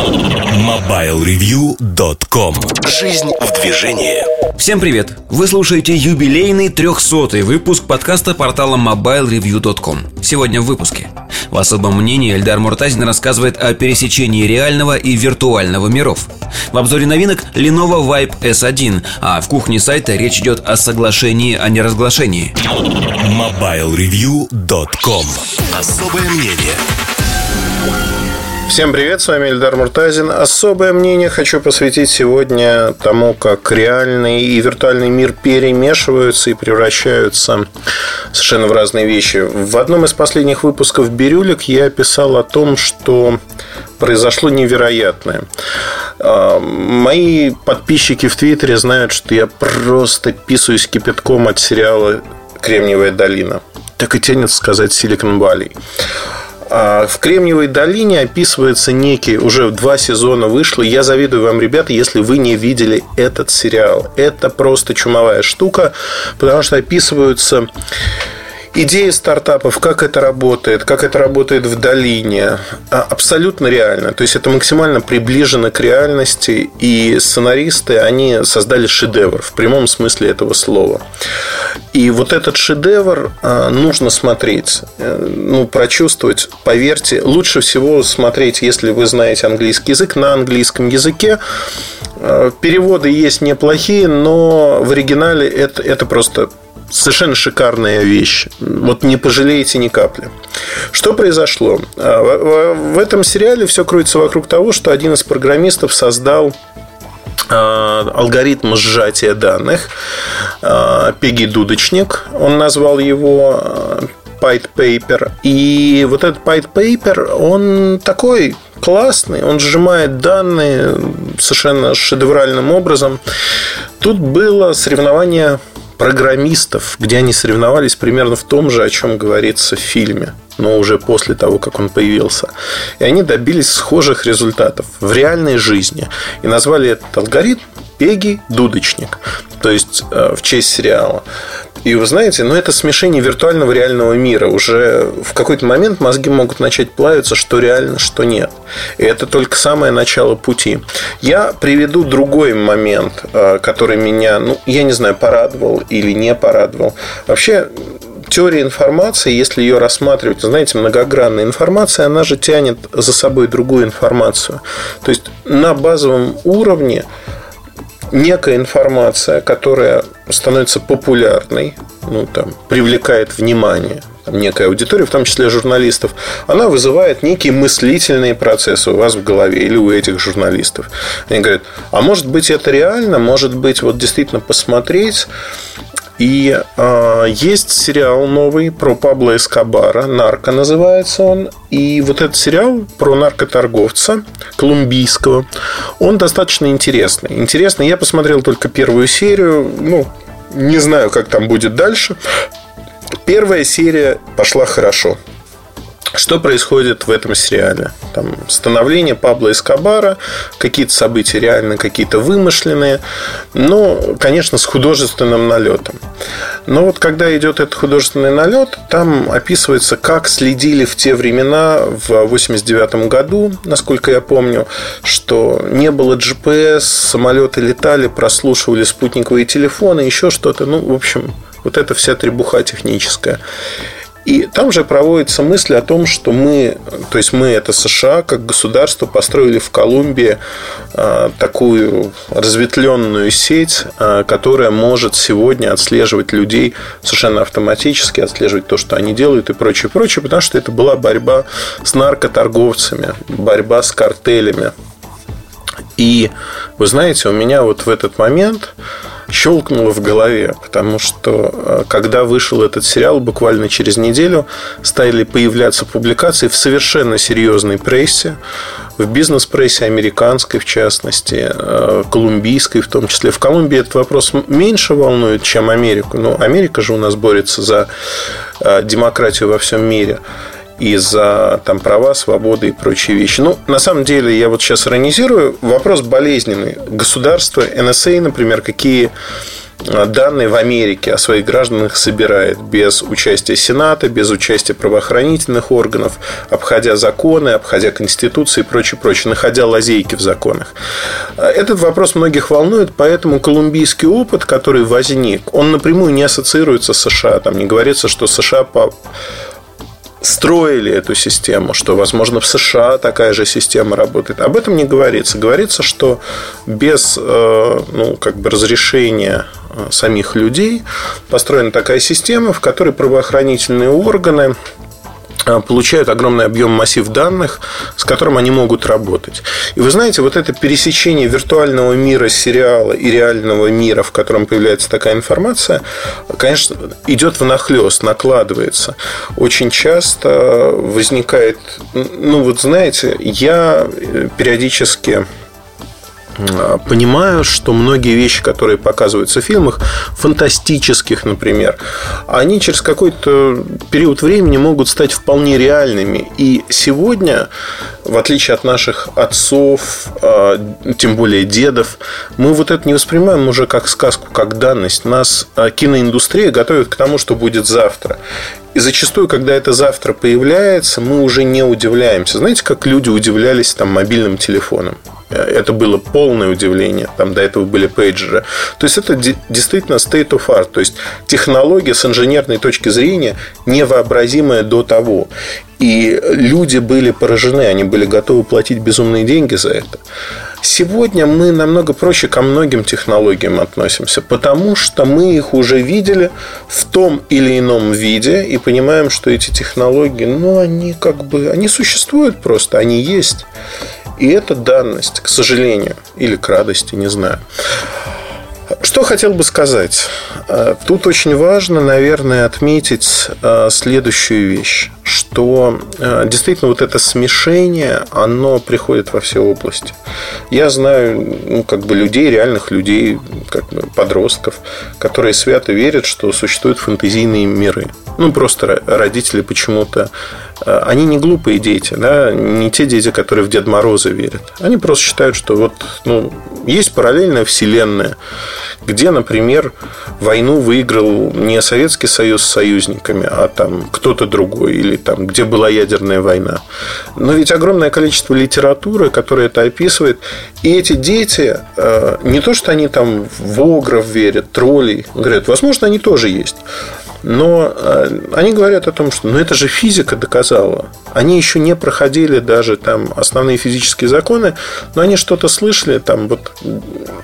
MobileReview.com Жизнь в движении. Всем привет! Вы слушаете юбилейный 300 выпуск подкаста портала MobileReview.com Сегодня в выпуске. В особом мнении Эльдар Муртазин рассказывает о пересечении реального и виртуального миров. В обзоре новинок Lenovo Vibe S1 А в кухне сайта речь идет о соглашении, а не разглашении. MobileReview.com Особое мнение Всем привет, с вами Эльдар Муртазин. Особое мнение хочу посвятить сегодня тому, как реальный и виртуальный мир перемешиваются и превращаются совершенно в разные вещи. В одном из последних выпусков «Бирюлик» я писал о том, что произошло невероятное. А, мои подписчики в Твиттере знают, что я просто писаюсь кипятком от сериала «Кремниевая долина». Так и тянет сказать «Силикон Валли». А в Кремниевой долине описывается некий, уже два сезона вышло. Я завидую вам, ребята, если вы не видели этот сериал. Это просто чумовая штука, потому что описываются Идея стартапов, как это работает, как это работает в долине, а, абсолютно реально. То есть это максимально приближено к реальности, и сценаристы, они создали шедевр в прямом смысле этого слова. И вот этот шедевр а, нужно смотреть, э, ну, прочувствовать. Поверьте, лучше всего смотреть, если вы знаете английский язык, на английском языке. А, переводы есть неплохие, но в оригинале это, это просто совершенно шикарная вещь. Вот не пожалеете ни капли. Что произошло? А, в этом сериале все крутится вокруг того, что один из программистов создал а, алгоритм сжатия данных а, Пеги Дудочник. Он назвал его Pied Paper. И вот этот Pied Paper, он такой классный, он сжимает данные совершенно шедевральным образом. Тут было соревнование программистов, где они соревновались примерно в том же, о чем говорится в фильме, но уже после того, как он появился. И они добились схожих результатов в реальной жизни. И назвали этот алгоритм Пеги Дудочник. То есть э, в честь сериала. И вы знаете, ну это смешение виртуального и реального мира. Уже в какой-то момент мозги могут начать плавиться, что реально, что нет. И это только самое начало пути. Я приведу другой момент, э, который меня, ну, я не знаю, порадовал или не порадовал. Вообще, теория информации, если ее рассматривать, знаете, многогранная информация, она же тянет за собой другую информацию. То есть на базовом уровне некая информация, которая становится популярной, ну, там, привлекает внимание там, некая аудитория, в том числе журналистов, она вызывает некие мыслительные процессы у вас в голове или у этих журналистов. Они говорят, а может быть это реально, может быть вот действительно посмотреть и э, есть сериал новый про Пабло Эскобара, «Нарко» называется он. И вот этот сериал про наркоторговца колумбийского, он достаточно интересный. Интересный. Я посмотрел только первую серию. Ну, не знаю, как там будет дальше. Первая серия пошла хорошо. Что происходит в этом сериале? Там становление Пабло Эскобара, какие-то события реально, какие-то вымышленные, но, конечно, с художественным налетом. Но вот когда идет этот художественный налет, там описывается, как следили в те времена, в 89 году, насколько я помню, что не было GPS, самолеты летали, прослушивали спутниковые телефоны, еще что-то. Ну, в общем, вот это вся требуха техническая. И там же проводится мысль о том, что мы, то есть мы это США, как государство, построили в Колумбии а, такую разветвленную сеть, а, которая может сегодня отслеживать людей совершенно автоматически, отслеживать то, что они делают и прочее, прочее, потому что это была борьба с наркоторговцами, борьба с картелями. И вы знаете, у меня вот в этот момент щелкнуло в голове, потому что э, когда вышел этот сериал, буквально через неделю стали появляться публикации в совершенно серьезной прессе, в бизнес-прессе американской, в частности, э, колумбийской в том числе. В Колумбии этот вопрос меньше волнует, чем Америку, но Америка же у нас борется за э, демократию во всем мире и за там, права, свободы и прочие вещи. Ну, на самом деле, я вот сейчас иронизирую. Вопрос болезненный. Государство, НСА, например, какие данные в Америке о своих гражданах собирает без участия Сената, без участия правоохранительных органов, обходя законы, обходя Конституции и прочее, прочее, находя лазейки в законах. Этот вопрос многих волнует, поэтому колумбийский опыт, который возник, он напрямую не ассоциируется с США. Там не говорится, что США по строили эту систему, что, возможно, в США такая же система работает. Об этом не говорится. Говорится, что без э, ну, как бы разрешения э, самих людей построена такая система, в которой правоохранительные органы получают огромный объем массив данных, с которым они могут работать. И вы знаете, вот это пересечение виртуального мира сериала и реального мира, в котором появляется такая информация, конечно, идет в нахлест, накладывается. Очень часто возникает, ну вот знаете, я периодически а, понимаю, что многие вещи, которые показываются в фильмах, фантастических, например, они через какой-то период времени могут стать вполне реальными. И сегодня, в отличие от наших отцов, а, тем более дедов, мы вот это не воспринимаем уже как сказку, как данность. Нас а, киноиндустрия готовит к тому, что будет завтра. И зачастую, когда это завтра появляется, мы уже не удивляемся. Знаете, как люди удивлялись там мобильным телефоном? Это было полное удивление. Там до этого были пейджеры. То есть это действительно state of art. То есть технология с инженерной точки зрения невообразимая до того. И люди были поражены, они были готовы платить безумные деньги за это. Сегодня мы намного проще ко многим технологиям относимся, потому что мы их уже видели в том или ином виде и понимаем, что эти технологии, ну, они как бы, они существуют просто, они есть. И это данность, к сожалению, или к радости, не знаю. Что хотел бы сказать? Э, тут очень важно, наверное, отметить э, следующую вещь, что э, действительно вот это смешение, оно приходит во все области. Я знаю ну, как бы людей, реальных людей, как бы подростков, которые свято верят, что существуют фэнтезийные миры. Ну, просто родители почему-то они не глупые дети, да, не те дети, которые в Дед Мороза верят. Они просто считают, что вот ну, есть параллельная вселенная, где, например, войну выиграл не Советский Союз с союзниками, а там кто-то другой, или там, где была ядерная война. Но ведь огромное количество литературы, которая это описывает, и эти дети, э, не то, что они там в огров верят, троллей, говорят, возможно, они тоже есть. Но э, они говорят о том, что ну, это же физика доказала. Они еще не проходили даже там основные физические законы, но они что-то слышали. Там, вот,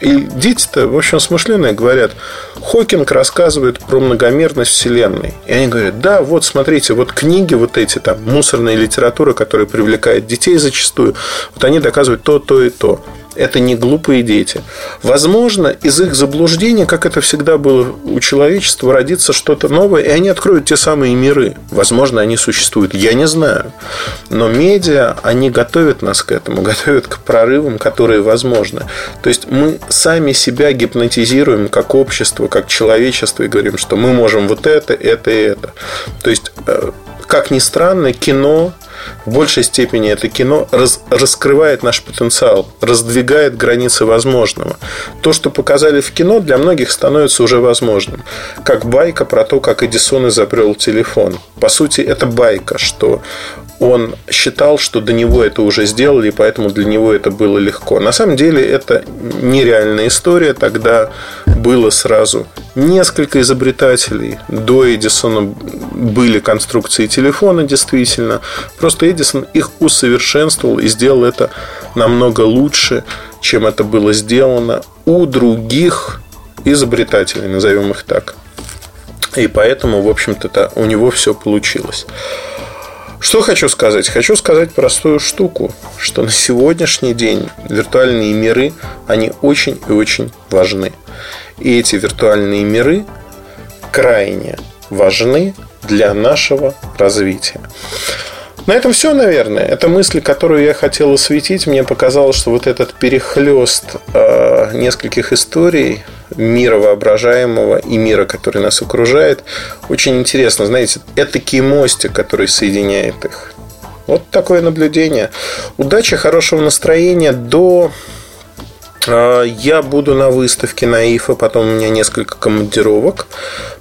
и дети-то, в общем, смышленые говорят, Хокинг рассказывает про многомерность Вселенной. И они говорят, да, вот смотрите, вот книги вот эти, там, мусорная литература, которая привлекает детей зачастую, вот они доказывают то, то и то это не глупые дети. Возможно, из их заблуждения, как это всегда было у человечества, родится что-то новое, и они откроют те самые миры. Возможно, они существуют. Я не знаю. Но медиа, они готовят нас к этому, готовят к прорывам, которые возможны. То есть мы сами себя гипнотизируем как общество, как человечество и говорим, что мы можем вот это, это и это. То есть э, как ни странно, кино в большей степени это кино раз, раскрывает наш потенциал, раздвигает границы возможного. То, что показали в кино, для многих становится уже возможным. Как байка про то, как Эдисон изобрел телефон. По сути, это байка, что он считал, что до него это уже сделали, и поэтому для него это было легко. На самом деле это нереальная история. Тогда было сразу несколько изобретателей. До Эдисона были конструкции телефона, действительно. Просто Эдисон их усовершенствовал и сделал это намного лучше, чем это было сделано у других изобретателей, назовем их так. И поэтому, в общем-то, у него все получилось. Что хочу сказать? Хочу сказать простую штуку, что на сегодняшний день виртуальные миры, они очень и очень важны. И эти виртуальные миры крайне важны для нашего развития. На этом все, наверное. Это мысли, которую я хотел осветить. Мне показалось, что вот этот перехлест э, нескольких историй мира воображаемого и мира, который нас окружает. Очень интересно, знаете, это мостик, который соединяет их. Вот такое наблюдение. Удачи, хорошего настроения. До А, я буду на выставке на ИФА, потом у меня несколько командировок,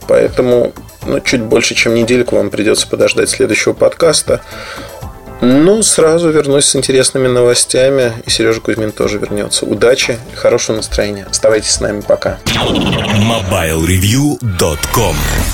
поэтому ну, чуть больше, чем недельку вам придется подождать следующего подкаста. Ну, сразу вернусь с интересными новостями, и Сережа Кузьмин тоже вернется. Удачи хорошего настроения. Оставайтесь с нами, пока.